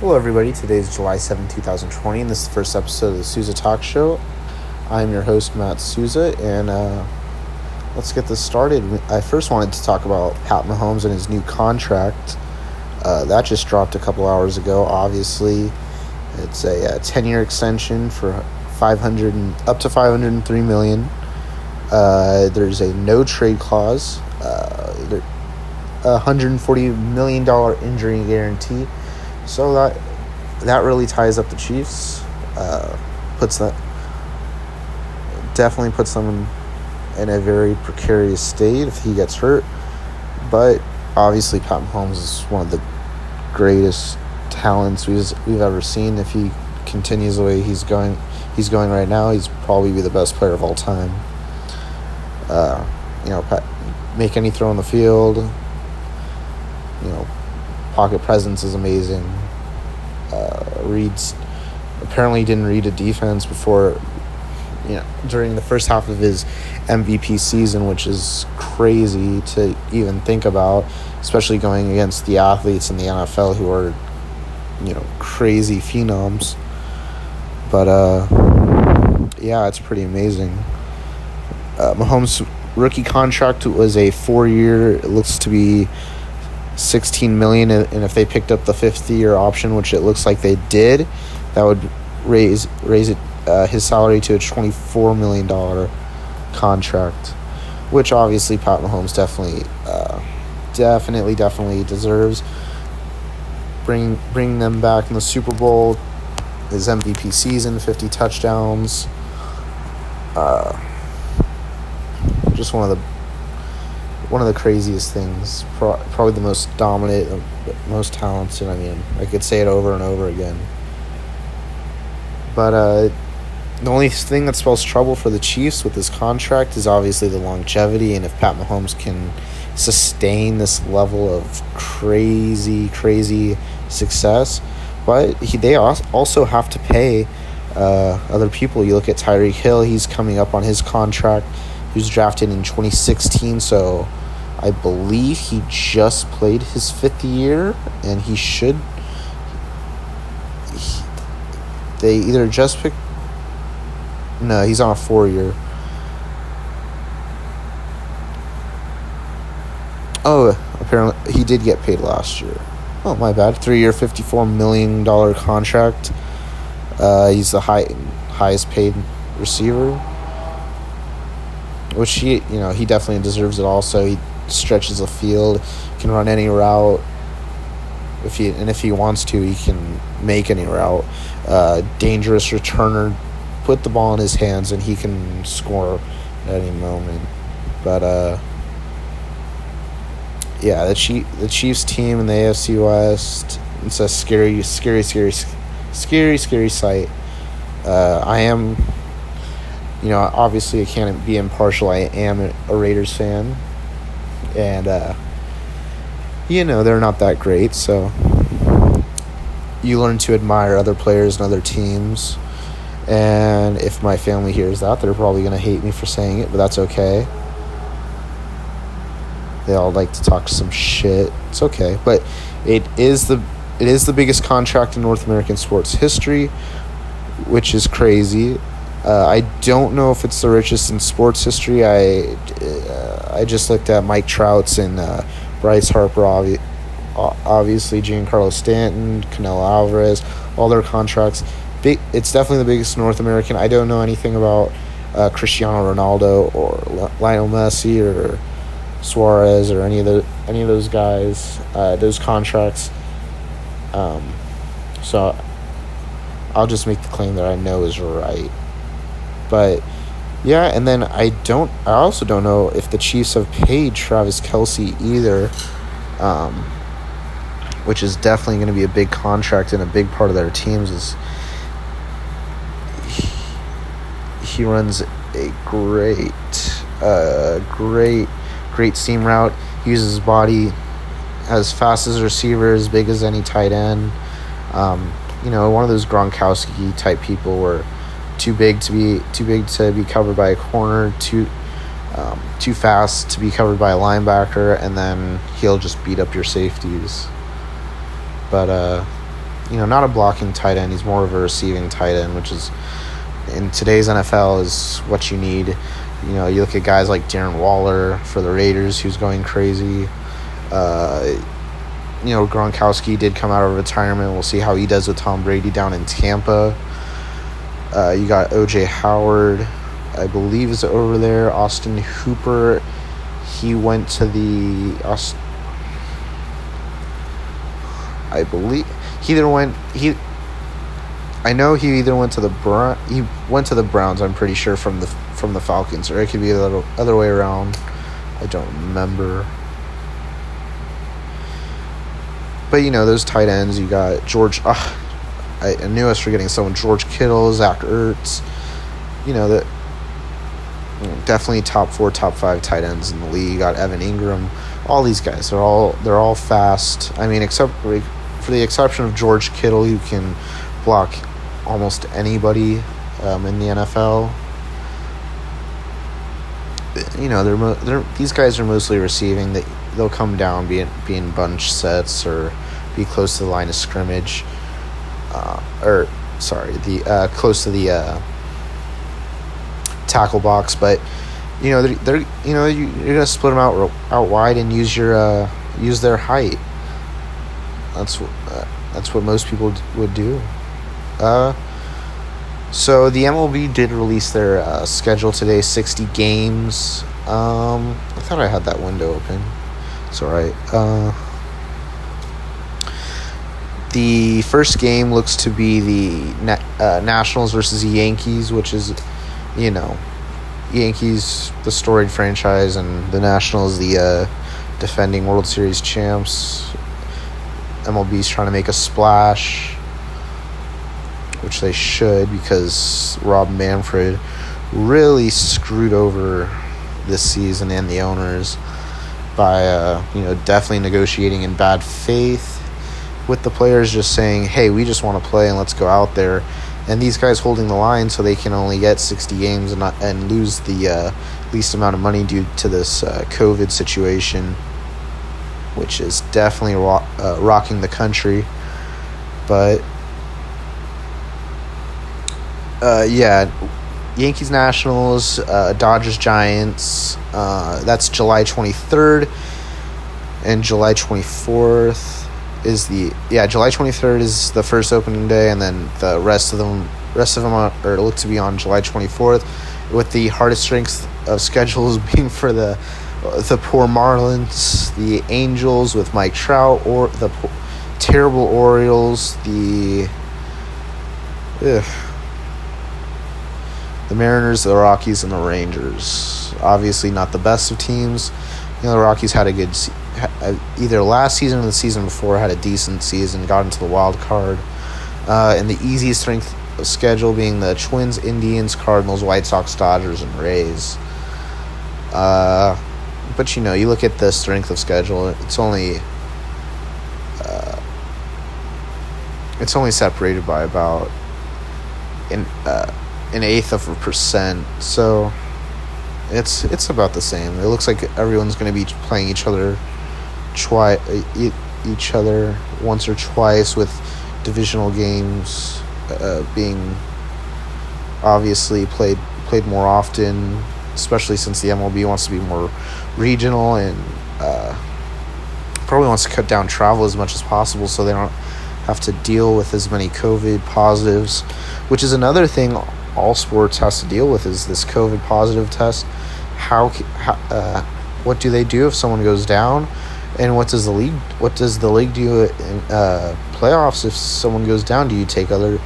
Hello, everybody. Today is July 7, 2020, and this is the first episode of the Souza Talk Show. I'm your host, Matt Souza, and uh, let's get this started. I first wanted to talk about Pat Mahomes and his new contract. Uh, that just dropped a couple hours ago. Obviously, it's a 10 year extension for 500 and, up to 503 million. Uh, there's a no trade clause. Uh, a 140 million dollar injury guarantee so that that really ties up the Chiefs. Uh, puts that definitely puts them in, a very precarious state if he gets hurt. But obviously, Pat Mahomes is one of the greatest talents we've we've ever seen. If he continues the way he's going, he's going right now. He's probably be the best player of all time. Uh, you know, Pat, make any throw on the field. Pocket presence is amazing. Uh, reads apparently didn't read a defense before you know during the first half of his MVP season, which is crazy to even think about, especially going against the athletes in the NFL who are you know crazy phenoms. But uh, yeah, it's pretty amazing. Uh, Mahomes' rookie contract was a four-year. It looks to be 16 million and if they picked up the 50 year option which it looks like they did that would raise raise it uh, his salary to a 24 million dollar contract which obviously Pat Mahomes definitely uh, definitely definitely deserves. Bring bring them back in the Super Bowl his MVP season 50 touchdowns. Uh, just one of the one of the craziest things. Pro- probably the most dominant, most talented. I mean, I could say it over and over again. But uh, the only thing that spells trouble for the Chiefs with this contract is obviously the longevity, and if Pat Mahomes can sustain this level of crazy, crazy success. But he, they also have to pay uh, other people. You look at Tyreek Hill; he's coming up on his contract. He was drafted in 2016, so I believe he just played his fifth year, and he should. He, they either just picked. No, he's on a four year. Oh, apparently he did get paid last year. Oh, my bad. Three year, $54 million contract. Uh, he's the high, highest paid receiver. Which he, you know, he definitely deserves it also. He stretches the field, can run any route. If he and if he wants to, he can make any route. Uh, dangerous returner, put the ball in his hands, and he can score at any moment. But uh, yeah, the Chief, the Chiefs team in the AFC West. It's a scary, scary, scary, scary, scary sight. Uh, I am, you know, obviously I can't be impartial. I am a Raiders fan and uh, you know they're not that great. So you learn to admire other players and other teams. And if my family hears that, they're probably gonna hate me for saying it, but that's okay. They all like to talk some shit. It's okay, but it is the it is the biggest contract in North American sports history, which is crazy. Uh, I don't know if it's the richest in sports history. I, uh, I just looked at Mike Trout's and uh, Bryce Harper, obvi- obviously Giancarlo Stanton, Canelo Alvarez, all their contracts. Big, it's definitely the biggest North American. I don't know anything about uh, Cristiano Ronaldo or Lionel Messi or Suarez or any of the any of those guys. Uh, those contracts. Um, so I'll just make the claim that I know is right. But yeah, and then I don't. I also don't know if the Chiefs have paid Travis Kelce either, um, which is definitely going to be a big contract and a big part of their teams. Is he, he runs a great, uh, great, great seam route. He uses his body as fast as a receiver, as big as any tight end. Um, you know, one of those Gronkowski type people where too big to be too big to be covered by a corner, too um, too fast to be covered by a linebacker, and then he'll just beat up your safeties. But uh, you know, not a blocking tight end. He's more of a receiving tight end, which is in today's NFL is what you need. You know, you look at guys like Darren Waller for the Raiders, who's going crazy. Uh, you know, Gronkowski did come out of retirement. We'll see how he does with Tom Brady down in Tampa. Uh, you got OJ Howard, I believe, is over there. Austin Hooper, he went to the. I believe he either went he. I know he either went to the Brown. He went to the Browns. I'm pretty sure from the from the Falcons, or it could be the other, other way around. I don't remember. But you know those tight ends. You got George. Uh, I, I knew I was forgetting someone. George Kittle, Zach Ertz. You know that. Definitely top four, top five tight ends in the league. Got Evan Engram. All these guys. They're all they're all fast. I mean, except for the exception of George Kittle, who can block almost anybody um, in the NFL. You know, they're, they're these guys are mostly receiving. They they'll come down, be being bunch sets or be close to the line of scrimmage, or sorry, the uh, close to the uh, tackle box. But you know, they're, they're you know you, are gonna split them out out wide and use your uh, use their height. That's uh, that's what most people would do. Uh, so the MLB did release their uh, schedule today, sixty games. Um, I thought I had that window open. It's all right. Uh, the first game looks to be the uh, Nationals versus the Yankees, which is, you know, Yankees, the storied franchise, and the Nationals, the uh, defending World Series champs. MLB's trying to make a splash, which they should because Rob Manfred really screwed over this season and the owners by uh, you know definitely negotiating in bad faith with the players, just saying, "Hey, we just want to play and let's go out there." And these guys holding the line so they can only get 60 games and not, and lose the uh, least amount of money due to this uh, COVID situation, which is definitely uh, rocking the country. But uh, yeah, Yankees Nationals, uh, Dodgers Giants. Uh, that's July 23rd. And July 24th is the yeah July 23rd is the first opening day, and then the rest of them rest of them are, look to be on July 24th, with the hardest strength of schedules being for the the poor Marlins, the Angels with Mike Trout, or the terrible Orioles, the. Ugh, the Mariners, the Rockies, and the Rangers. Obviously, not the best of teams. You know, the Rockies had a good either last season or the season before had a decent season, got into the wild card. Uh, and the easiest strength schedule being the Twins, Indians, Cardinals, White Sox, Dodgers, and Rays. Uh, but you know, you look at the strength of schedule; it's only uh, it's only separated by about in uh, an eighth of a percent. So it's it's about the same. It looks like everyone's going to be playing each other twice each other once or twice with divisional games uh, being obviously played played more often, especially since the MLB wants to be more regional and uh, probably wants to cut down travel as much as possible so they don't have to deal with as many COVID positives, which is another thing all sports has to deal with is this COVID positive test. How, how uh, what do they do if someone goes down, and what does the league what does the league do in uh, playoffs if someone goes down? Do you take other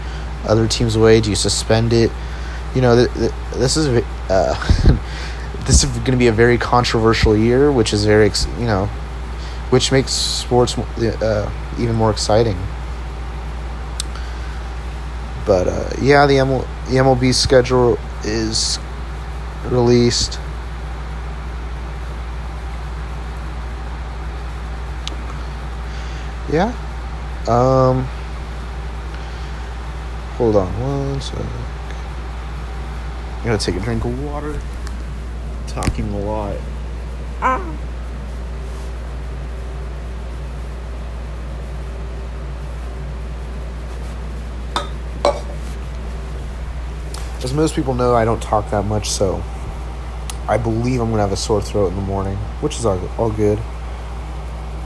other teams away? Do you suspend it? You know, th- th- this is uh, this is going to be a very controversial year, which is very you know, which makes sports uh, even more exciting. But uh, yeah, the, ML- the MLB schedule is released. Yeah. Um. Hold on one sec. I'm gonna take a drink of water. Talking a lot. Ah. As most people know, I don't talk that much, so I believe I'm gonna have a sore throat in the morning, which is all, all good.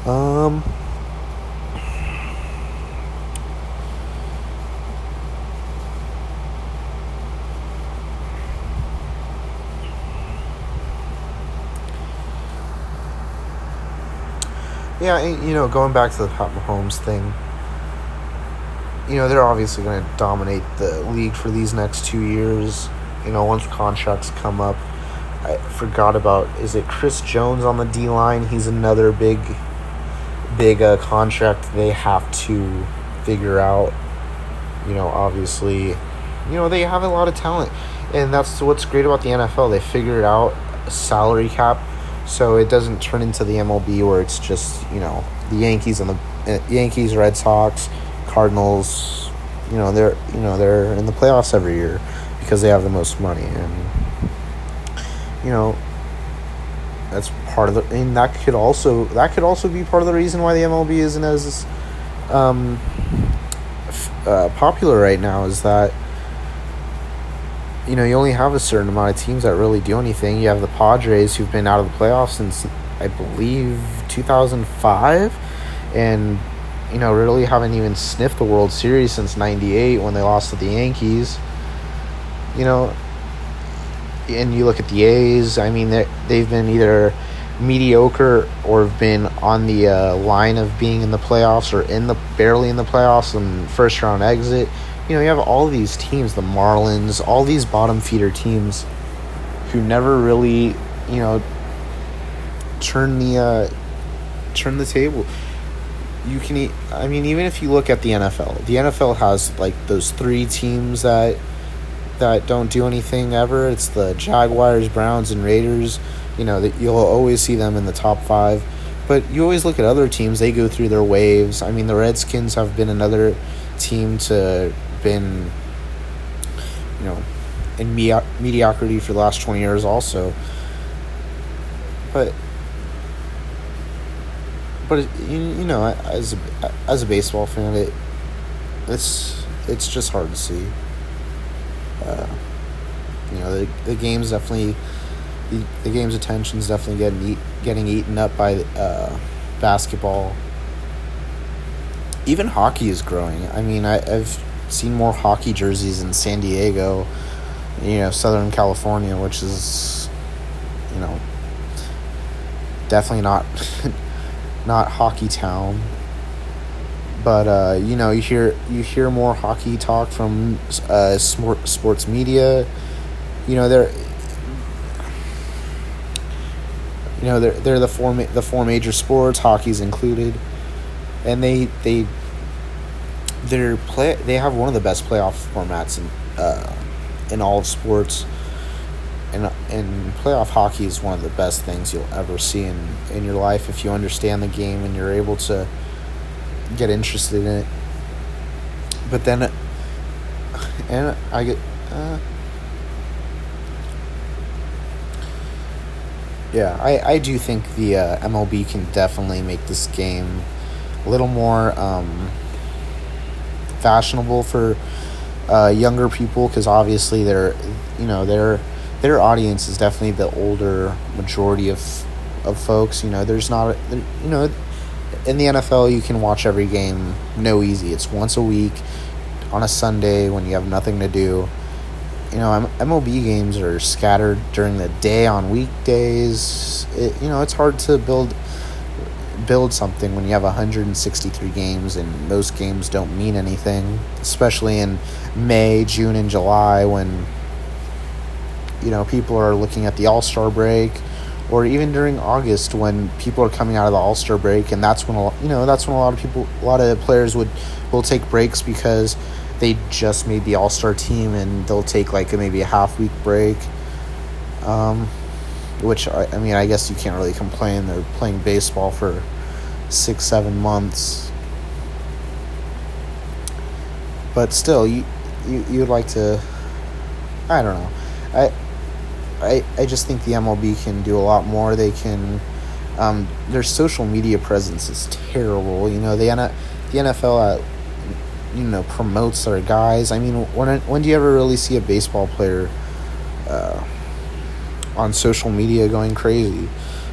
Um. Yeah, you know, going back to the Pat Mahomes thing, you know, they're obviously going to dominate the league for these next two years. You know, once contracts come up. I forgot about, is it Chris Jones on the D line? He's another big, big uh, contract they have to figure out. You know, obviously, you know, they have a lot of talent. And that's what's great about the NFL. They figured out salary cap so it doesn't turn into the MLB where it's just, you know, the Yankees and the uh, Yankees, Red Sox, Cardinals, you know, they're, you know, they're in the playoffs every year because they have the most money. And you know, that's part of the and that could also that could also be part of the reason why the MLB isn't as um, uh, popular right now is that you know you only have a certain amount of teams that really do anything. You have the Padres who've been out of the playoffs since I believe 2005 and you know really haven't even sniffed the World Series since 98 when they lost to the Yankees. You know, and you look at the A's, I mean, they've been either mediocre or have been on the uh, line of being in the playoffs or in the barely in the playoffs and first round exit. You know, you have all these teams, the Marlins, all these bottom feeder teams who never really, you know, turn the uh, turn the table. You can, I mean, even if you look at the NFL, the NFL has like those three teams that that don't do anything ever. It's the Jaguars, Browns, and Raiders. You know that you'll always see them in the top five. But you always look at other teams; they go through their waves. I mean, the Redskins have been another team to been, you know, in medi- mediocrity for the last twenty years, also. But but you, you know, as a, as a baseball fan, it it's it's just hard to see. Uh, you know, the, the game's definitely the, the game's attention is definitely getting eat, getting eaten up by uh, basketball. Even hockey is growing. I mean, I, I've seen more hockey jerseys in San Diego, you know, Southern California, which is, you know, definitely not not hockey town. But uh, you know you hear you hear more hockey talk from uh, sport, sports media. You know they're you know they're they're the four ma- the four major sports hockey's included. And they they they're play they have one of the best playoff formats in uh, in all of sports and and playoff hockey is one of the best things you'll ever see in in your life if you understand the game and you're able to get interested in it. But then, and I get, uh, yeah, I, I do think the uh, MLB can definitely make this game a little more um, fashionable for uh, younger people because obviously they're, you know, their their audience is definitely the older majority of of folks. You know, there's not, you know in the NFL, you can watch every game no easy. It's once a week on a Sunday when you have nothing to do. You know, MLB games are scattered during the day on weekdays. It, you know, it's hard to build build something when you have 163 games and most games don't mean anything, especially in May, June, and July when you know people are looking at the All Star break or even during August when people are coming out of the All Star break, and that's when a you know that's when a lot of people, a lot of players would will take breaks because they just made the All Star team, and they'll take like a, maybe a half week break. Um, which I, I mean, I guess you can't really complain. They're playing baseball for six, seven months, but still, you you you'd like to. I don't know. I I, I just think the MLB can do a lot more. They can, um, their social media presence is terrible. You know, the, the NFL, uh, you know promotes their guys. I mean, when when do you ever really see a baseball player uh, on social media going crazy?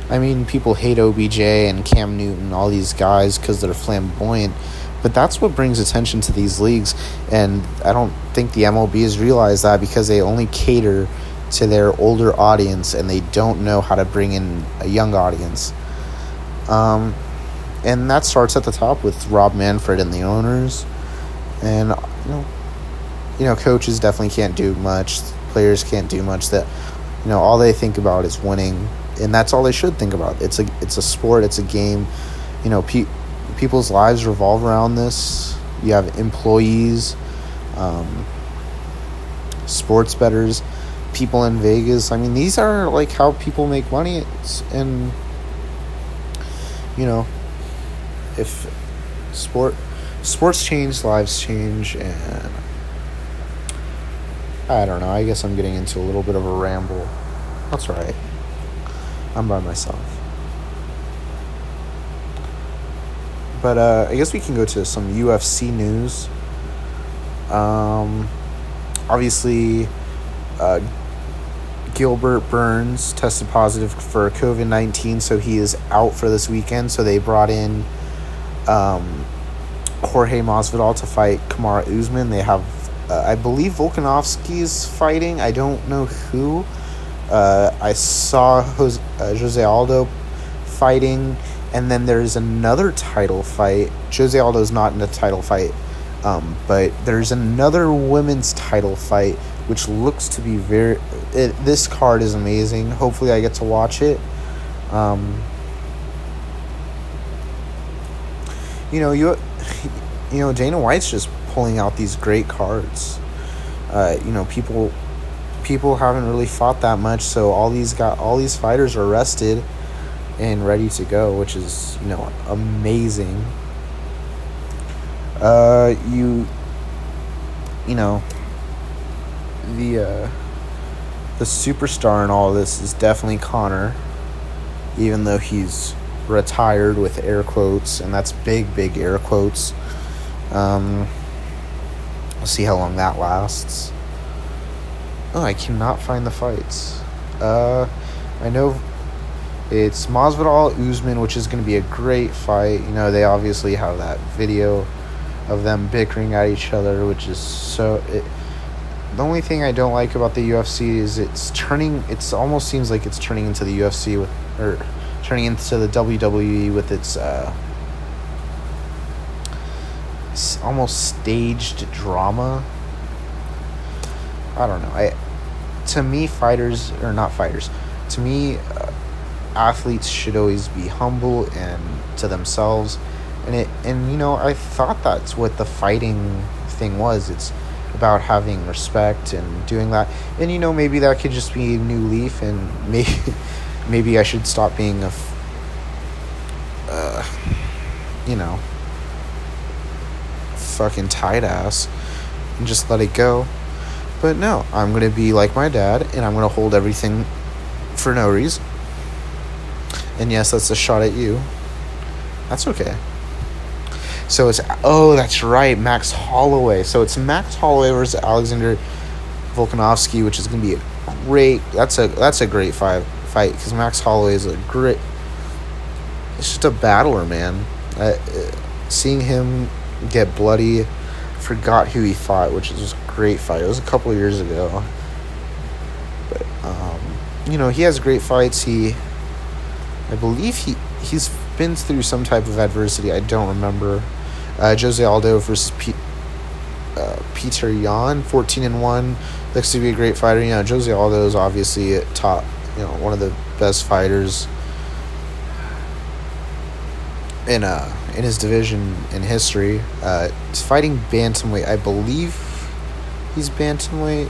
I mean, people hate OBJ and Cam Newton, all these guys because they're flamboyant, but that's what brings attention to these leagues. And I don't think the MLB has realized that because they only cater to their older audience and they don't know how to bring in a young audience. Um, and that starts at the top with Rob Manfred and the owners, and you know, you know, coaches definitely can't do much. Players can't do much. That you know, all they think about is winning, and that's all they should think about. It's a it's a sport. It's a game. You know, pe- people's lives revolve around this. You have employees, um, sports betters, people in Vegas. I mean, these are like how people make money, and you know, if sport sports change, lives change, and I don't know. I guess I'm getting into a little bit of a ramble. That's right. I'm by myself. But uh, I guess we can go to some UFC news. Um, obviously, uh, Gilbert Burns tested positive for COVID 19, so he is out for this weekend. So they brought in um, Jorge Masvidal to fight Kamaru Usman. They have, uh, I believe, Volkanovski's fighting. I don't know who. Uh, I saw Jose, uh, Jose Aldo fighting, and then there's another title fight. Jose Aldo's not in a title fight, um, but there's another women's title fight, which looks to be very. It, this card is amazing. Hopefully, I get to watch it. Um, you know, you, you know, Dana White's just pulling out these great cards. Uh, you know, people, people haven't really fought that much, so all these got all these fighters are rested and ready to go, which is you know amazing. Uh, you, you know, the uh, the superstar in all this is definitely Conor, even though he's retired with air quotes, and that's big, big air quotes. Um, we'll see how long that lasts. Oh, I cannot find the fights. Uh, I know it's Masvidal Usman, which is going to be a great fight. You know, they obviously have that video of them bickering at each other, which is so. It, the only thing I don't like about the UFC is it's turning. It's almost seems like it's turning into the UFC with or turning into the WWE with its uh, almost staged drama. I don't know. I to me, fighters or not fighters, to me, uh, athletes should always be humble and to themselves, and it and you know I thought that's what the fighting thing was. It's about having respect and doing that, and you know maybe that could just be a new leaf, and maybe maybe I should stop being a, uh, you know, fucking tight ass and just let it go. But no, I'm gonna be like my dad and I'm gonna hold everything for no reason. And yes, that's a shot at you. That's okay. So it's oh, that's right, Max Holloway. So it's Max Holloway versus Alexander Volkanovski, which is gonna be a great. That's a that's a great fight fight because Max Holloway is a great. It's just a battler, man. Uh, seeing him get bloody, forgot who he fought, which is a great fight. It was a couple years ago, but um, you know he has great fights. He, I believe he he's been through some type of adversity. I don't remember. Uh, Jose Aldo versus uh, Peter Yan, fourteen and one. Looks to be a great fighter. You know, Jose Aldo is obviously top you know one of the best fighters in uh in his division in history. Uh, he's fighting bantamweight. I believe he's bantamweight.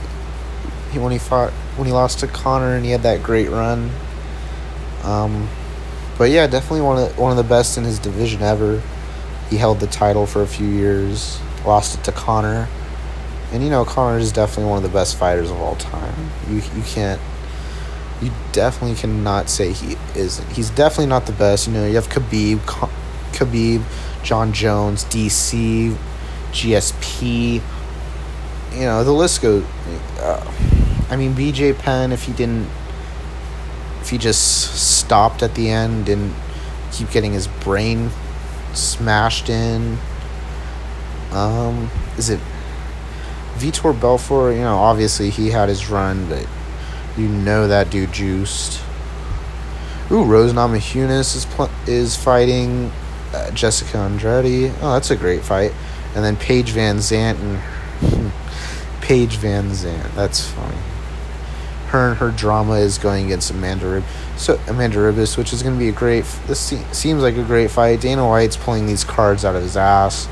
He when he fought when he lost to Conor and he had that great run. Um, but yeah, definitely one of one of the best in his division ever. He held the title for a few years, lost it to Conor, and you know Conor is definitely one of the best fighters of all time. You you can't you definitely cannot say he isn't. He's definitely not the best. You know, you have Khabib, Khabib, Jon Jones, DC. GSP. You know, the list goes. Uh, I mean, BJ Penn, if he didn't. If he just stopped at the end, didn't keep getting his brain smashed in. Um, is it Vitor Belfort? You know, obviously he had his run, but you know that dude juiced. Ooh, Rose Namajunas is pl- is fighting uh, Jessica Andrade. Oh, that's a great fight. And then Paige VanZant and Paige VanZant. That's funny. Her and her drama is going against Amanda Rib- so Amanda Ribas, which is going to be a great. This se- seems like a great fight. Dana White's pulling these cards out of his ass.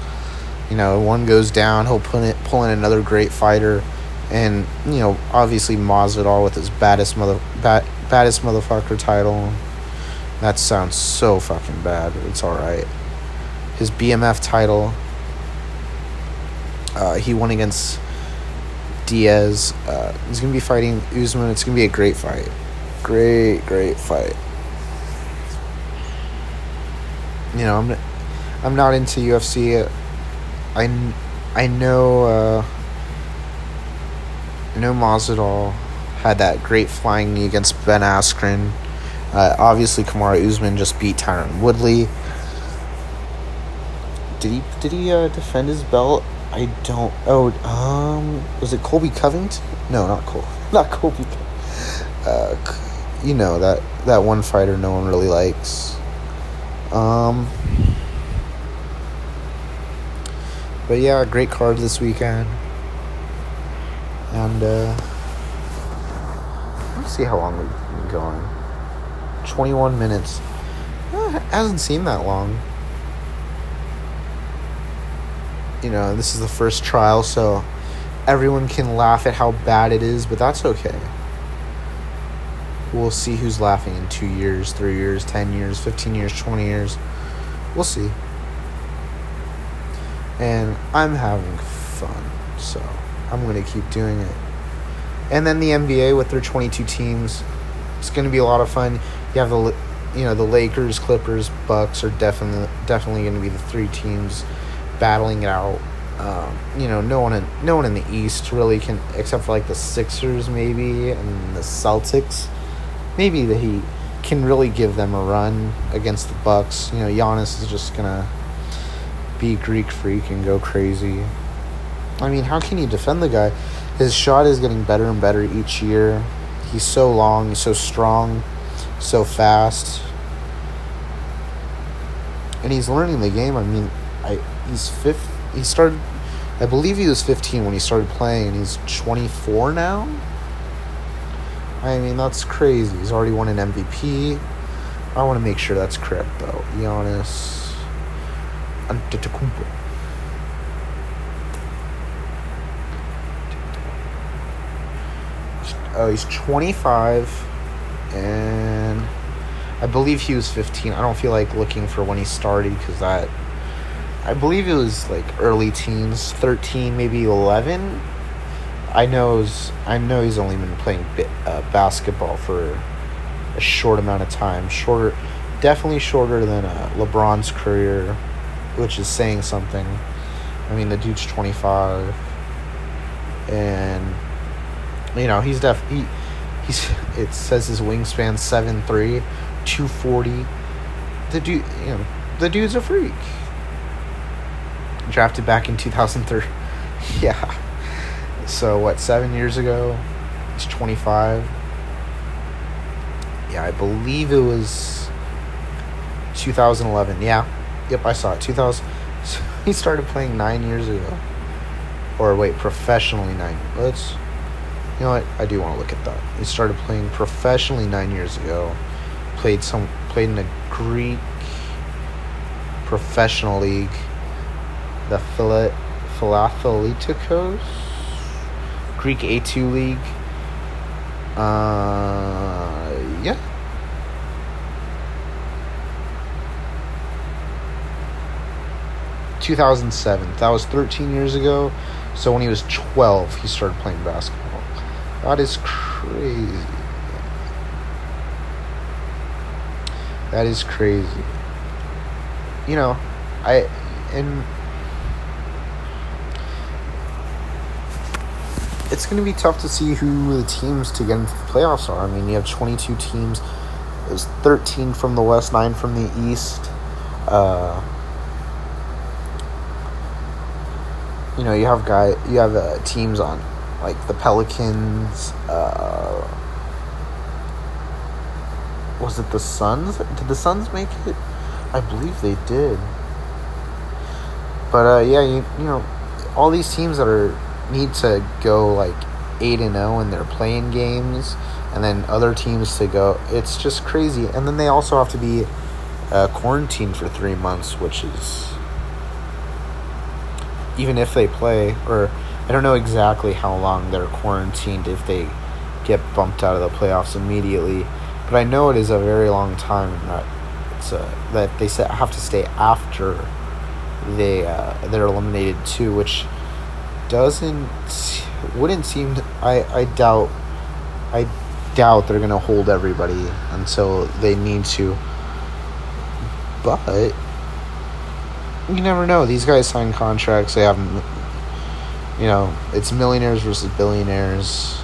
You know, one goes down, he'll pull it, pull in another great fighter, and you know, obviously Masvidal with his baddest mother, bad, baddest motherfucker title. That sounds so fucking bad. But it's all right. His BMF title. Uh, he won against Diaz. Uh, he's gonna be fighting Usman. It's gonna be a great fight. Great, great fight. You know, I'm, I'm not into UFC. I, I know. Uh, I know Masvidal had that great flying knee against Ben Askren. Uh, obviously, Kamaru Usman just beat Tyron Woodley. Did he did he uh, defend his belt? I don't. Oh, um, was it Colby Covington? No, not Cole. Not Colby. Uh, you know that that one fighter no one really likes. Um. But yeah, great card this weekend. And uh, let's see how long we've been going. 21 minutes. Eh, hasn't seemed that long. You know, this is the first trial, so everyone can laugh at how bad it is, but that's okay. We'll see who's laughing in two years, three years, 10 years, 15 years, 20 years. We'll see. And I'm having fun, so I'm going to keep doing it. And then the NBA with their 22 teams. It's going to be a lot of fun. You have the you know, the Lakers, Clippers, Bucks are definitely definitely going to be the three teams battling it out. Um, you know, no one in no one in the East really can, except for like the Sixers maybe and the Celtics. Maybe the Heat can really give them a run against the Bucks. You know, Giannis is just gonna be Greek freak and go crazy. I mean, how can you defend the guy? His shot is getting better and better each year. He's so long, he's so strong, so fast. And he's learning the game. I mean, I he's fifth. He started, I believe he was 15 when he started playing, and he's 24 now. I mean, that's crazy. He's already won an MVP. I want to make sure that's correct, though. Giannis Antetokounmpo. Oh, he's 25, and I believe he was 15. I don't feel like looking for when he started because that. I believe it was like early teens, 13, maybe 11. I know was, I know he's only been playing bit, uh, basketball for a short amount of time. Shorter, definitely shorter than uh, LeBron's career, which is saying something. I mean, the dude's 25, and you know he's def he he's it says his wingspan seven three, two forty. The dude, you know, the dude's a freak. Drafted back in two thousand three. Yeah. So what? Seven years ago, he's twenty five. Yeah, I believe it was 2011. Yeah, yep, I saw it. 2000. he started playing nine years ago. Or wait, professionally nine. Let's. You know what? I do want to look at that. He started playing professionally nine years ago. Played some. Played in a Greek professional league. The Phila, Philathelitikos Greek A2 league. Uh, yeah. Two thousand seven. That was thirteen years ago. So when he was twelve, he started playing basketball. That is crazy. That is crazy. You know, I and it's going to be tough to see who the teams to get into the playoffs are. I mean, you have 22 teams. There's 13 from the West, 9 from the East. Uh, you know, you have guy, you have uh, teams on like the Pelicans. Uh, was it the Suns? Did the Suns make it? I believe they did. But uh, yeah, you you know, all these teams that are need to go like eight and zero oh in their playing games, and then other teams to go. It's just crazy, and then they also have to be uh, quarantined for three months, which is even if they play or I don't know exactly how long they're quarantined if they get bumped out of the playoffs immediately, but I know it is a very long time that it's a, that they have to stay after they uh, they're eliminated too, which doesn't wouldn't seem. I I doubt. I doubt they're gonna hold everybody until they need to. But you never know. These guys sign contracts. They have, you know, it's millionaires versus billionaires.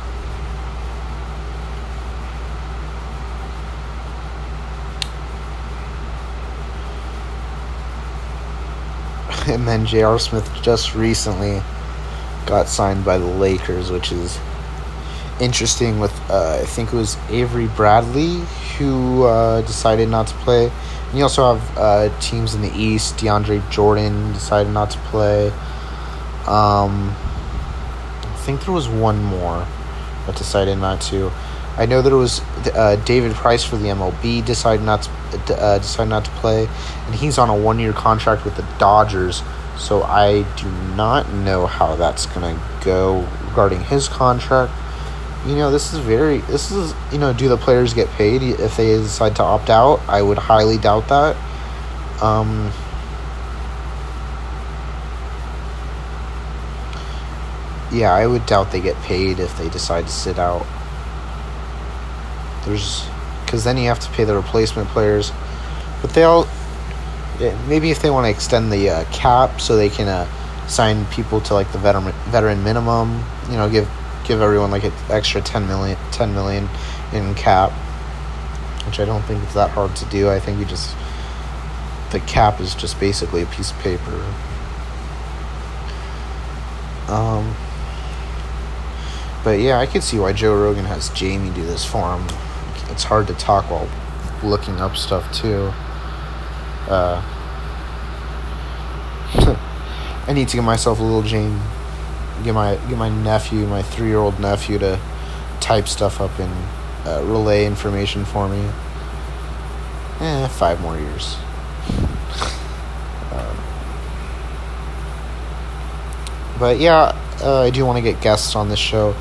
and then J.R. Smith just recently got signed by the Lakers, which is interesting. With uh, I think it was Avery Bradley who uh, decided not to play. And you also have uh, teams in the East. DeAndre Jordan decided not to play. Um, think there was one more that decided not to. I know there was uh, David Price for the MLB decided not to uh, decided not to play, and he's on a one year contract with the Dodgers. So I do not know how that's gonna go regarding his contract. You know, this is very this is you know, do the players get paid if they decide to opt out? I would highly doubt that. Um, yeah, I would doubt they get paid if they decide to sit out. There's because then you have to pay the replacement players, but they all maybe if they want to extend the uh, cap so they can uh, sign people to like the veteran veteran minimum, you know, give give everyone like an extra 10 million 10 million in cap, which I don't think it's that hard to do. I think you just the cap is just basically a piece of paper. Um but yeah, I could see why Joe Rogan has Jamie do this for him. It's hard to talk while looking up stuff too. Uh, I need to get myself a little Jane. Get my get my nephew, my three year old nephew, to type stuff up and uh, relay information for me. Eh, five more years. Um, but yeah, uh, I do want to get guests on this show.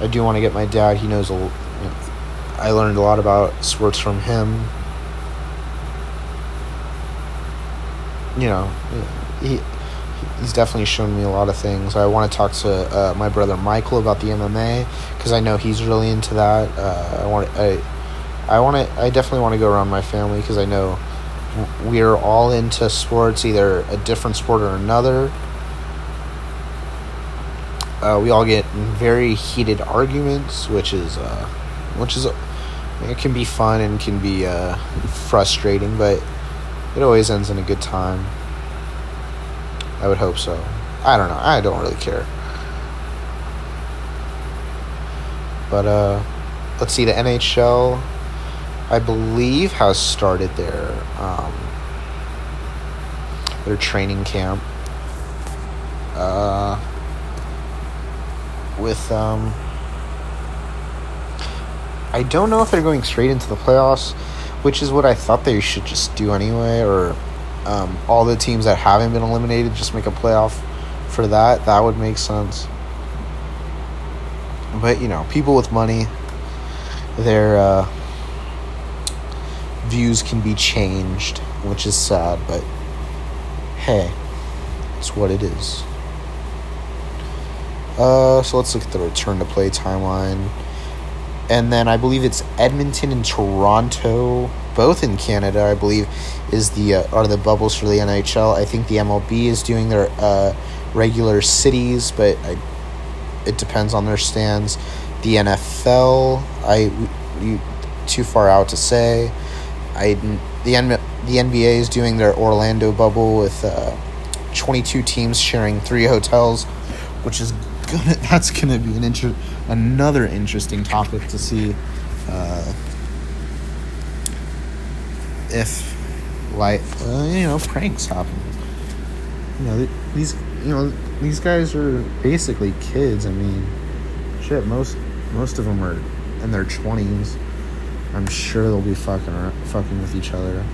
I do want to get my dad. He knows a. You know, I learned a lot about sports from him. you know, he he's definitely shown me a lot of things. I want to talk to uh, my brother Michael about the MMA because I know he's really into that. Uh, I want I I want to I definitely want to go around my family because I know we're all into sports, either a different sport or another. Uh, we all get very heated arguments, which is uh, which is it can be fun and can be uh, frustrating, but it always ends in a good time. I would hope so. I don't know. I don't really care. But uh let's see the NHL I believe has started their um their training camp uh with um I don't know if they're going straight into the playoffs which is what I thought they should just do anyway, or um, all the teams that haven't been eliminated just make a playoff for that. That would make sense. But you know, people with money, their uh, views can be changed, which is sad. But hey, it's what it is. Uh, so let's look at the return to play timeline and then I believe it's Edmonton and Toronto, both in Canada. I believe is the uh, are the bubbles for the NHL. I think the MLB is doing their uh, regular cities, but I it depends on their stands. The NFL, I you too far out to say. I the N, the NBA is doing their Orlando bubble with uh, 22 teams sharing three hotels, which is gonna that's gonna be an inter- another interesting topic to see uh, if like uh, you know pranks happen. You know these you know these guys are basically kids. I mean, shit. Most most of them are in their twenties. I'm sure they'll be fucking fucking with each other.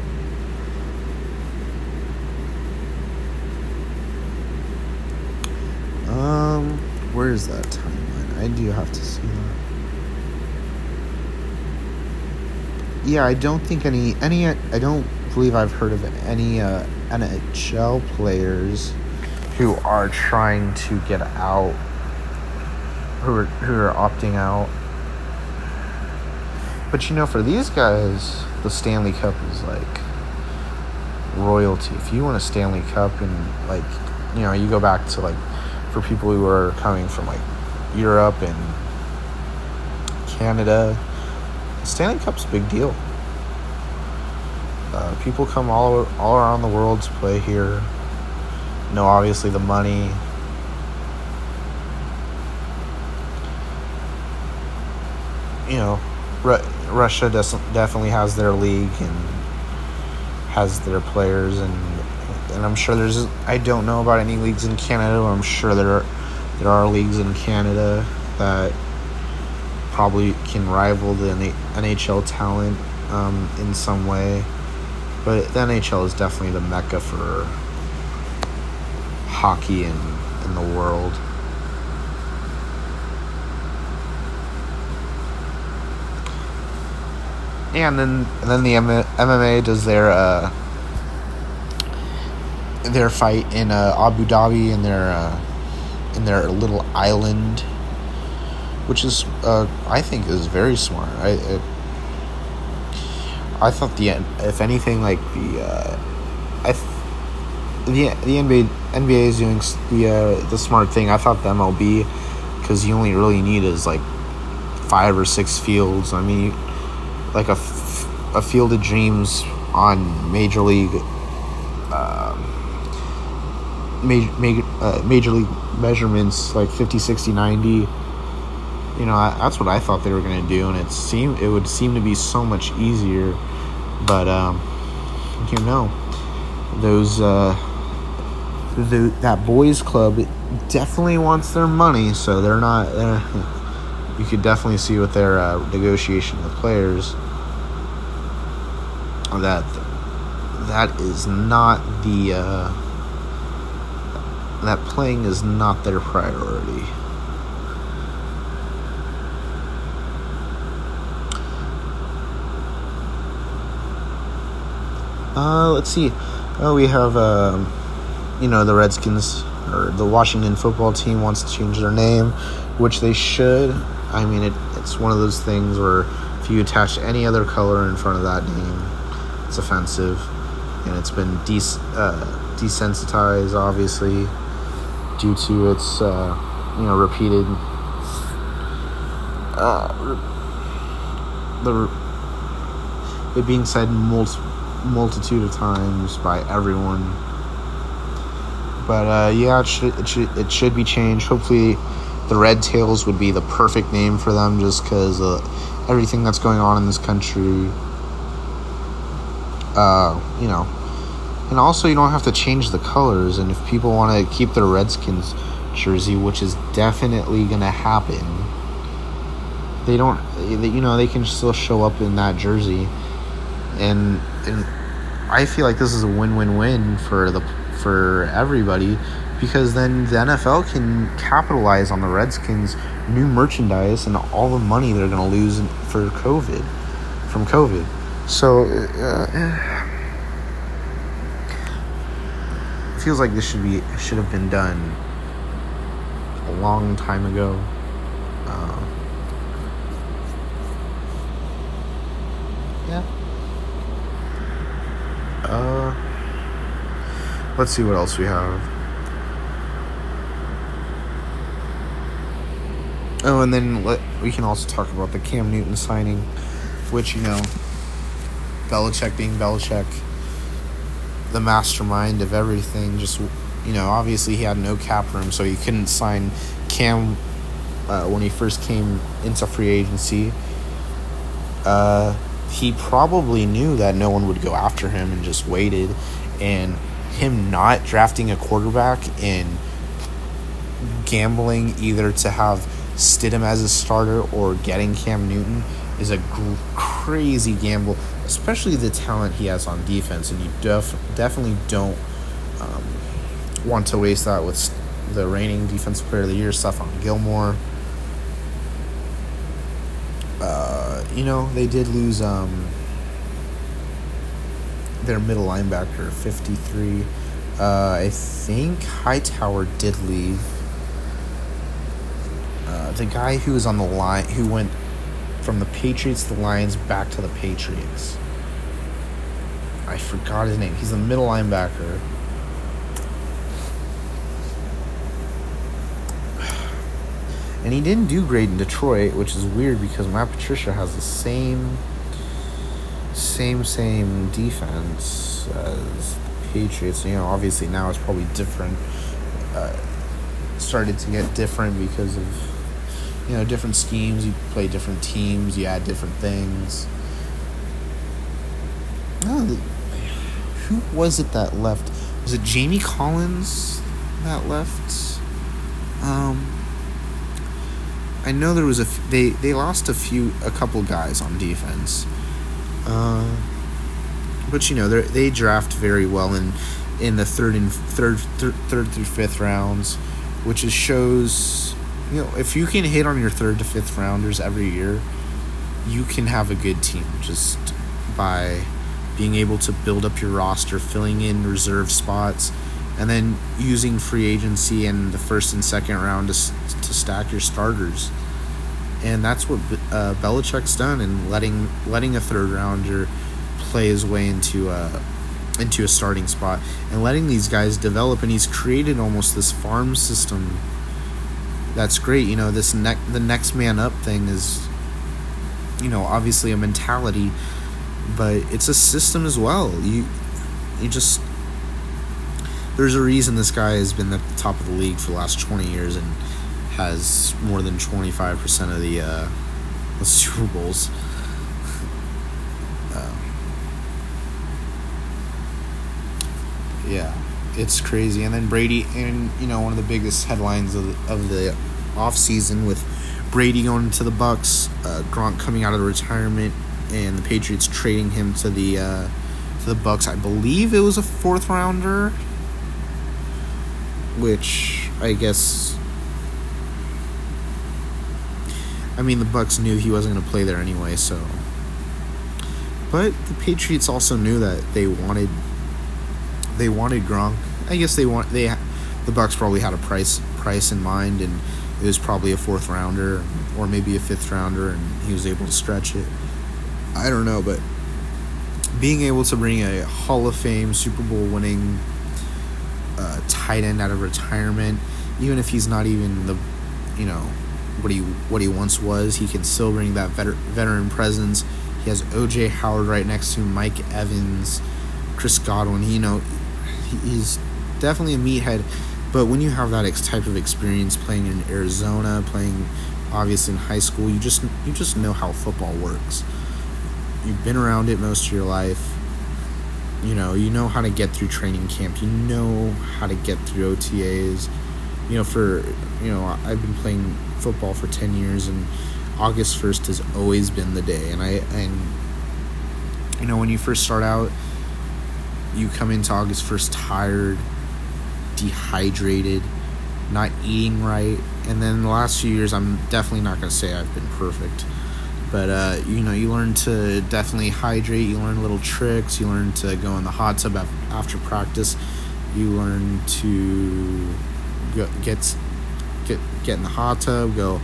Um, where is that timeline? I do have to see that. Yeah, I don't think any any I don't believe I've heard of any uh, NHL players who are trying to get out, who are who are opting out. But you know, for these guys, the Stanley Cup is like royalty. If you win a Stanley Cup and like, you know, you go back to like for people who are coming from like Europe and Canada, Stanley Cup's a big deal. Uh, people come all all around the world to play here. You know, obviously the money. You know, Ru- Russia does, definitely has their league and has their players and and I'm sure there's I don't know about any leagues in Canada. but I'm sure there are, there are leagues in Canada that probably can rival the NHL talent um, in some way. But the NHL is definitely the mecca for hockey in, in the world. And then and then the MMA does their uh, their fight in uh, Abu Dhabi in their uh, in their little island, which is uh, I think is very smart. I I thought the if anything like the uh, I the the NBA NBA is doing the uh, the smart thing. I thought the MLB because you only really need is like five or six fields. I mean, like a, a field of dreams on major league. Major, major, uh, major league measurements like 50 60 90 you know that's what i thought they were going to do and it seemed it would seem to be so much easier but um, you know. Those uh, the, that boys club definitely wants their money so they're not uh, you could definitely see with their uh, negotiation with players that that is not the uh, that playing is not their priority. Uh, let's see. Oh, we have, um, you know, the Redskins or the Washington football team wants to change their name, which they should. I mean, it, it's one of those things where if you attach any other color in front of that name, it's offensive. And it's been des- uh, desensitized, obviously due to its uh, you know repeated uh, the it being said mul- multitude of times by everyone. But uh, yeah, it should, it should it should be changed. Hopefully, the Red Tails would be the perfect name for them, just because uh, everything that's going on in this country. Uh, you know, and also, you don't have to change the colors. And if people want to keep their Redskins jersey, which is definitely going to happen, they don't. You know, they can still show up in that jersey, and and I feel like this is a win-win-win for the for everybody because then the NFL can capitalize on the Redskins' new merchandise and all the money they're going to lose for COVID from COVID. So. Uh, feels like this should be should have been done a long time ago. Uh, yeah. Uh, let's see what else we have. Oh, and then let, we can also talk about the Cam Newton signing, which you know, Belichick being Belichick, the mastermind of everything. Just you know, obviously he had no cap room, so he couldn't sign Cam uh, when he first came into free agency. Uh, he probably knew that no one would go after him and just waited. And him not drafting a quarterback and gambling either to have Stidham as a starter or getting Cam Newton is a crazy gamble, especially the talent he has on defense. And you def- definitely don't um, want to waste that with the reigning defensive player of the year, Stephon Gilmore. Uh, you know, they did lose um, their middle linebacker, 53. Uh, I think Hightower did leave. Uh, the guy who was on the line, who went from the Patriots to the Lions back to the Patriots. I forgot his name. He's a middle linebacker. And he didn't do great in Detroit, which is weird because Matt Patricia has the same same same defense as the Patriots. You know, obviously now it's probably different. Uh, started to get different because of you know different schemes. You play different teams. You add different things. Oh, who was it that left? Was it Jamie Collins that left? Um, I know there was a f- they they lost a few a couple guys on defense, uh, but you know they they draft very well in in the third and third third, third through fifth rounds, which is shows you know if you can hit on your third to fifth rounders every year, you can have a good team just by being able to build up your roster, filling in reserve spots, and then using free agency and the first and second round to to stack your starters. And that's what uh, Belichick's done, and letting letting a third rounder play his way into a into a starting spot, and letting these guys develop. And he's created almost this farm system. That's great. You know, this neck the next man up thing is, you know, obviously a mentality, but it's a system as well. You you just there's a reason this guy has been at the top of the league for the last 20 years and has more than 25% of the, uh, the Super Bowls. Um, yeah, it's crazy. And then Brady, and you know, one of the biggest headlines of the, of the offseason with Brady going to the Bucs, uh, Gronk coming out of retirement, and the Patriots trading him to the uh, to the Bucs. I believe it was a fourth rounder, which I guess I mean, the Bucs knew he wasn't going to play there anyway, so. But the Patriots also knew that they wanted they wanted Gronk. I guess they want they the Bucs probably had a price price in mind, and it was probably a fourth rounder or maybe a fifth rounder, and he was able to stretch it. I don't know, but being able to bring a Hall of Fame Super Bowl winning uh, tight end out of retirement, even if he's not even the you know what he what he once was. He can still bring that veteran presence. He has OJ Howard right next to Mike Evans, Chris Godwin. You know, he's definitely a meathead. But when you have that ex- type of experience playing in Arizona, playing obviously in high school, you just you just know how football works. You've been around it most of your life. You know, you know how to get through training camp. You know how to get through OTAs. You know, for you know, I've been playing football for 10 years and August 1st has always been the day and I and you know when you first start out you come into August 1st tired dehydrated not eating right and then the last few years I'm definitely not going to say I've been perfect but uh, you know you learn to definitely hydrate you learn little tricks you learn to go in the hot tub after practice you learn to get get get in the hot tub, go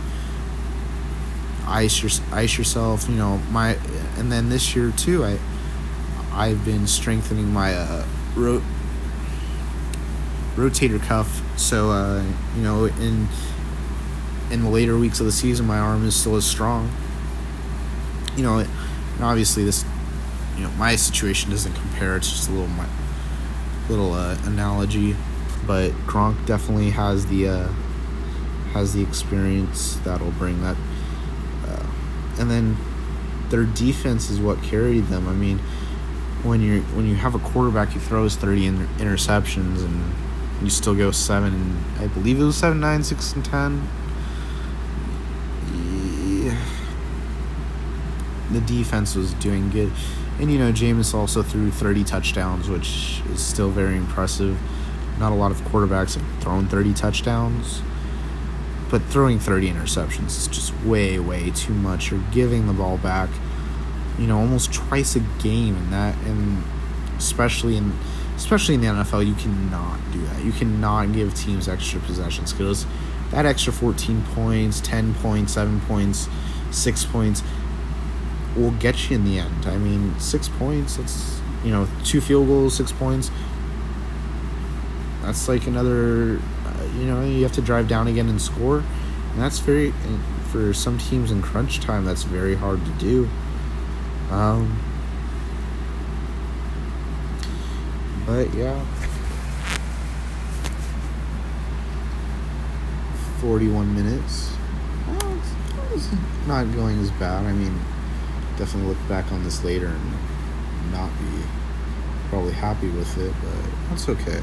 ice your ice yourself. You know my, and then this year too, I I've been strengthening my uh, rotator cuff. So uh, you know, in in the later weeks of the season, my arm is still as strong. You know, obviously this, you know, my situation doesn't compare. It's just a little, my, little uh, analogy, but Gronk definitely has the uh, has the experience that'll bring that. Uh, and then their defense is what carried them. I mean, when you when you have a quarterback who throws thirty inter- interceptions and you still go seven and I believe it was seven, nine, six, and ten. The defense was doing good. And you know, Jameis also threw 30 touchdowns, which is still very impressive. Not a lot of quarterbacks have thrown 30 touchdowns. But throwing 30 interceptions is just way, way too much. You're giving the ball back, you know, almost twice a game and that and especially in especially in the NFL, you cannot do that. You cannot give teams extra possessions because that extra 14 points, 10 points, 7 points, 6 points will get you in the end. I mean, 6 points, that's, you know, two field goals, 6 points. That's like another, uh, you know, you have to drive down again and score. And that's very, for some teams in crunch time, that's very hard to do. Um, But yeah. 41 minutes. Not going as bad. I mean, definitely look back on this later and not be probably happy with it, but that's okay.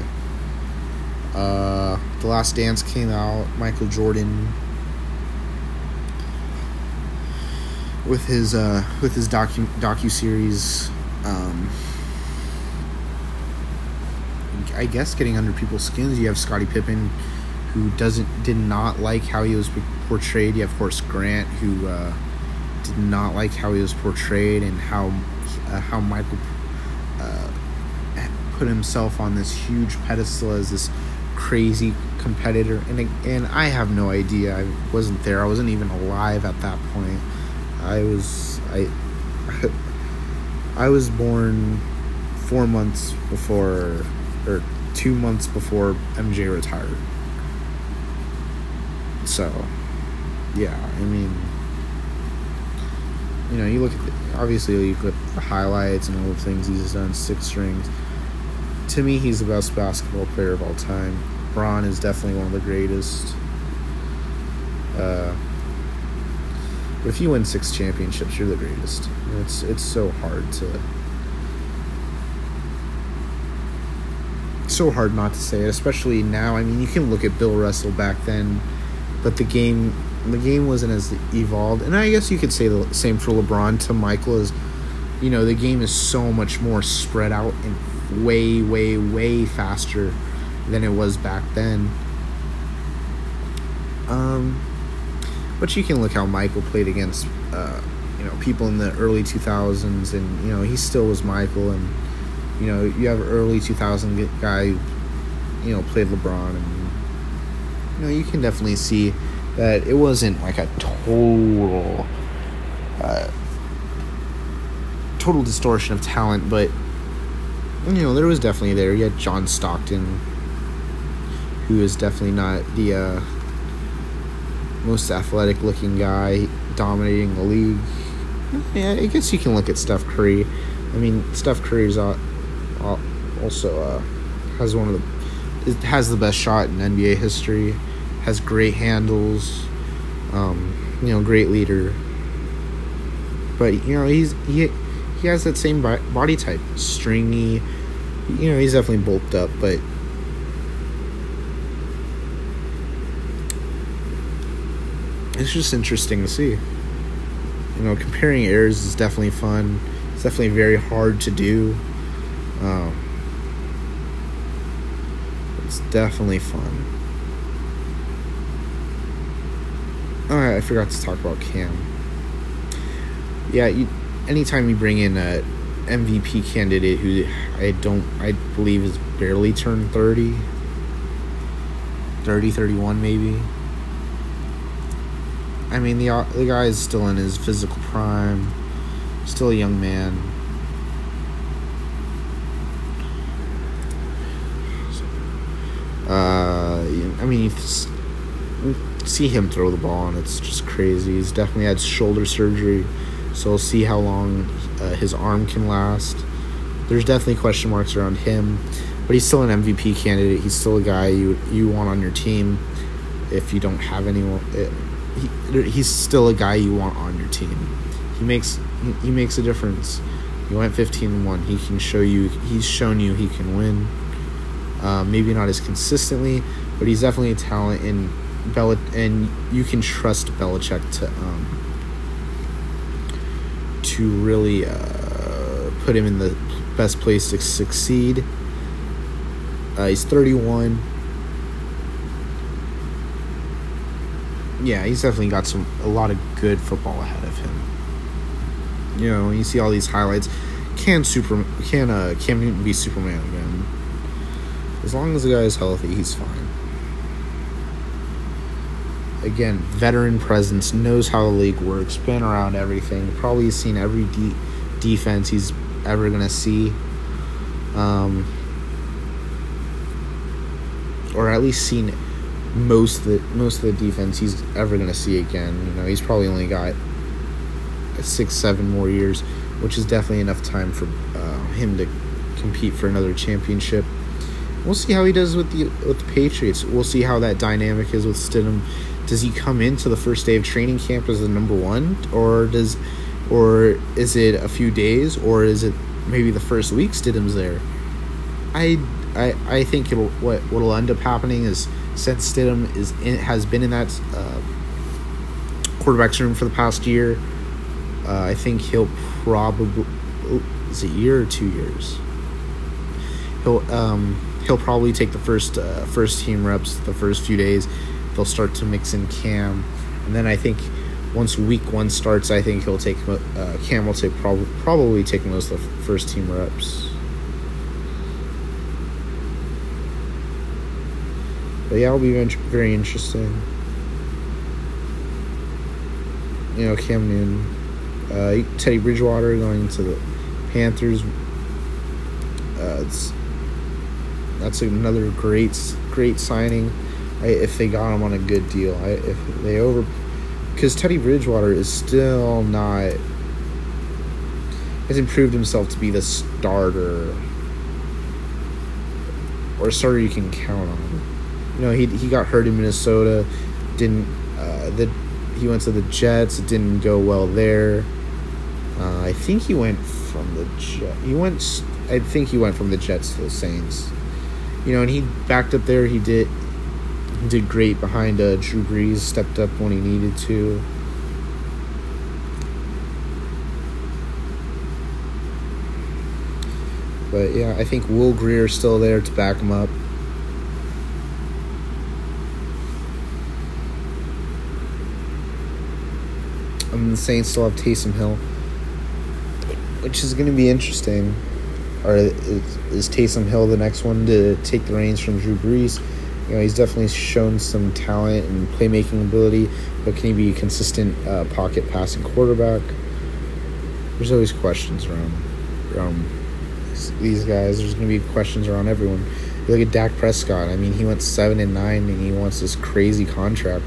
Uh, the Last Dance came out. Michael Jordan with his uh, with his docu docu series. Um, I guess getting under people's skins. You have Scottie Pippen, who doesn't did not like how he was portrayed. You have Horace Grant, who uh, did not like how he was portrayed and how uh, how Michael uh, put himself on this huge pedestal as this crazy competitor. And and I have no idea. I wasn't there. I wasn't even alive at that point. I was I. I was born four months before or two months before MJ retired. So, yeah, I mean, you know, you look at the, obviously you look at the highlights and all the things he's done, six strings. To me, he's the best basketball player of all time. Bron is definitely one of the greatest. Uh, but if you win six championships, you're the greatest. It's it's so hard to so hard not to say it, especially now. I mean, you can look at Bill Russell back then, but the game the game wasn't as evolved. And I guess you could say the same for LeBron to Michael is you know, the game is so much more spread out and way way way faster than it was back then. Um but you can look how Michael played against uh, you know, people in the early 2000s and you know, he still was Michael and you know, you have early 2000 guy, you know, played LeBron, and you know, you can definitely see that it wasn't like a total, uh, total distortion of talent, but you know, there was definitely there. You had John Stockton, who is definitely not the uh, most athletic looking guy dominating the league. Yeah, I guess you can look at Steph Curry. I mean, Steph Curry's also uh, has one of the it has the best shot in NBA history. Has great handles. Um, you know, great leader. But you know, he's he he has that same body type, stringy. You know, he's definitely bulked up, but it's just interesting to see. You know, comparing eras is definitely fun. It's definitely very hard to do. Um, definitely fun. Alright, I forgot to talk about Cam. Yeah, you, anytime you bring in a MVP candidate who I don't, I believe is barely turned 30, 30, 31 maybe. I mean, the, the guy is still in his physical prime, still a young man. Uh, I mean, see him throw the ball, and it's just crazy. He's definitely had shoulder surgery, so we'll see how long uh, his arm can last. There's definitely question marks around him, but he's still an MVP candidate. He's still a guy you you want on your team. If you don't have anyone, it, he, he's still a guy you want on your team. He makes he, he makes a difference. He went 15 1. He can show you. He's shown you he can win. Uh, maybe not as consistently, but he's definitely a talent in Bel and you can trust Belichick to um, to really uh, put him in the best place to succeed. Uh, he's 31. Yeah, he's definitely got some a lot of good football ahead of him. You know, you see all these highlights. Can super can uh Cam Newton be Superman again? As long as the guy is healthy, he's fine. Again, veteran presence, knows how the league works, been around everything, probably seen every de- defense he's ever gonna see. Um, or at least seen most of the most of the defense he's ever gonna see again. You know, he's probably only got six, seven more years, which is definitely enough time for uh, him to compete for another championship. We'll see how he does with the with the Patriots. We'll see how that dynamic is with Stidham. Does he come into the first day of training camp as the number one, or does, or is it a few days, or is it maybe the first week Stidham's there? I I I think it'll what what'll end up happening is since Stidham is in, has been in that uh, quarterback's room for the past year, uh, I think he'll probably is it a year or two years. He'll um he'll probably take the first uh, first team reps the first few days. They'll start to mix in Cam, and then I think once week one starts, I think he'll take uh, Cam will take prob- probably take most of the first team reps. But yeah, it'll be very interesting. You know, Cam Newton, uh, Teddy Bridgewater going to the Panthers. Uh, it's that's another great great signing. If they got him on a good deal, if they over, because Teddy Bridgewater is still not hasn't proved himself to be the starter or starter you can count on. You know, he he got hurt in Minnesota, didn't uh, the he went to the Jets, it didn't go well there. Uh, I think he went from the Jet. He went. I think he went from the Jets to the Saints. You know, and he backed up there. He did did great behind uh, Drew Brees. Stepped up when he needed to. But yeah, I think Will Greer is still there to back him up. I the Saints still have Taysom Hill, which is going to be interesting. Or is, is Taysom Hill the next one to take the reins from Drew Brees? You know, he's definitely shown some talent and playmaking ability, but can he be a consistent uh, pocket passing quarterback? There's always questions around around these guys. There's going to be questions around everyone. You look at Dak Prescott. I mean, he went seven and nine, and he wants this crazy contract.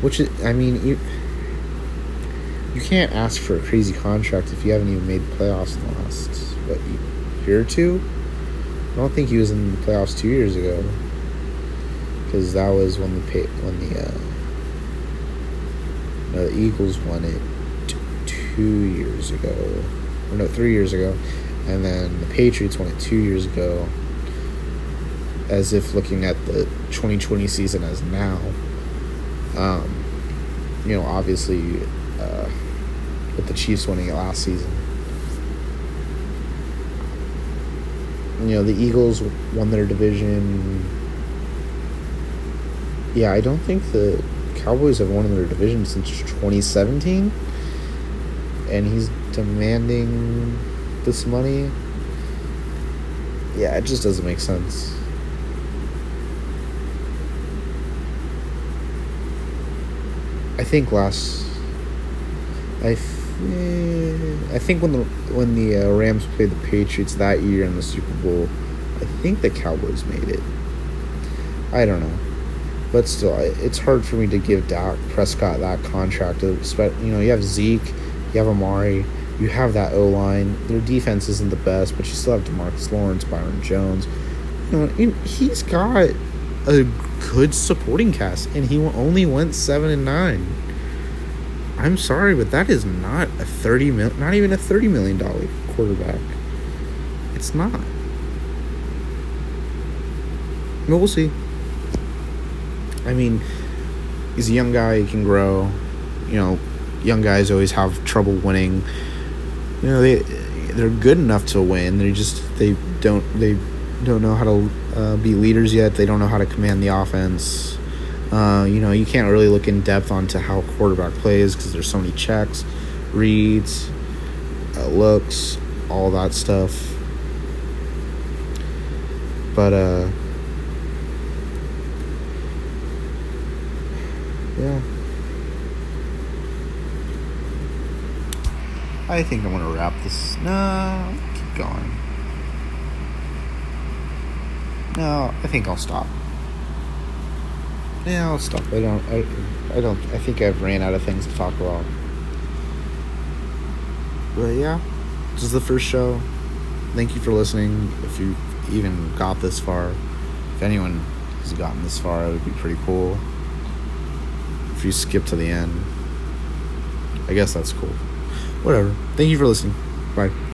Which is, I mean, you you can't ask for a crazy contract if you haven't even made the playoffs in the last what year two. I don't think he was in the playoffs two years ago because that was when the when the uh, no, the Eagles won it two years ago, or no, three years ago, and then the Patriots won it two years ago. As if looking at the 2020 season as now, um, you know, obviously, uh, with the Chiefs winning it last season. You know, the Eagles won their division. Yeah, I don't think the Cowboys have won their division since 2017. And he's demanding this money. Yeah, it just doesn't make sense. I think last. I I think when the when the uh, Rams played the Patriots that year in the Super Bowl, I think the Cowboys made it. I don't know. But still, it's hard for me to give Dak Prescott that contract. You know, you have Zeke, you have Amari, you have that O line. Their defense isn't the best, but you still have Demarcus Lawrence, Byron Jones. You know, he's got a good supporting cast, and he only went seven and nine. I'm sorry, but that is not a thirty mil, not even a thirty million dollar quarterback. It's not. But we'll see. I mean, he's a young guy. He can grow. You know, young guys always have trouble winning. You know, they they're good enough to win. They just they don't they don't know how to uh, be leaders yet. They don't know how to command the offense. Uh, you know, you can't really look in depth onto how quarterback plays because there's so many checks, reads, uh, looks, all that stuff. But uh, yeah. I think I'm gonna wrap this. No, keep going. No, I think I'll stop. Yeah, I'll stop. I don't. I, I don't. I think I've ran out of things to talk about. But yeah, this is the first show. Thank you for listening. If you even got this far, if anyone has gotten this far, it would be pretty cool. If you skip to the end, I guess that's cool. Whatever. Thank you for listening. Bye.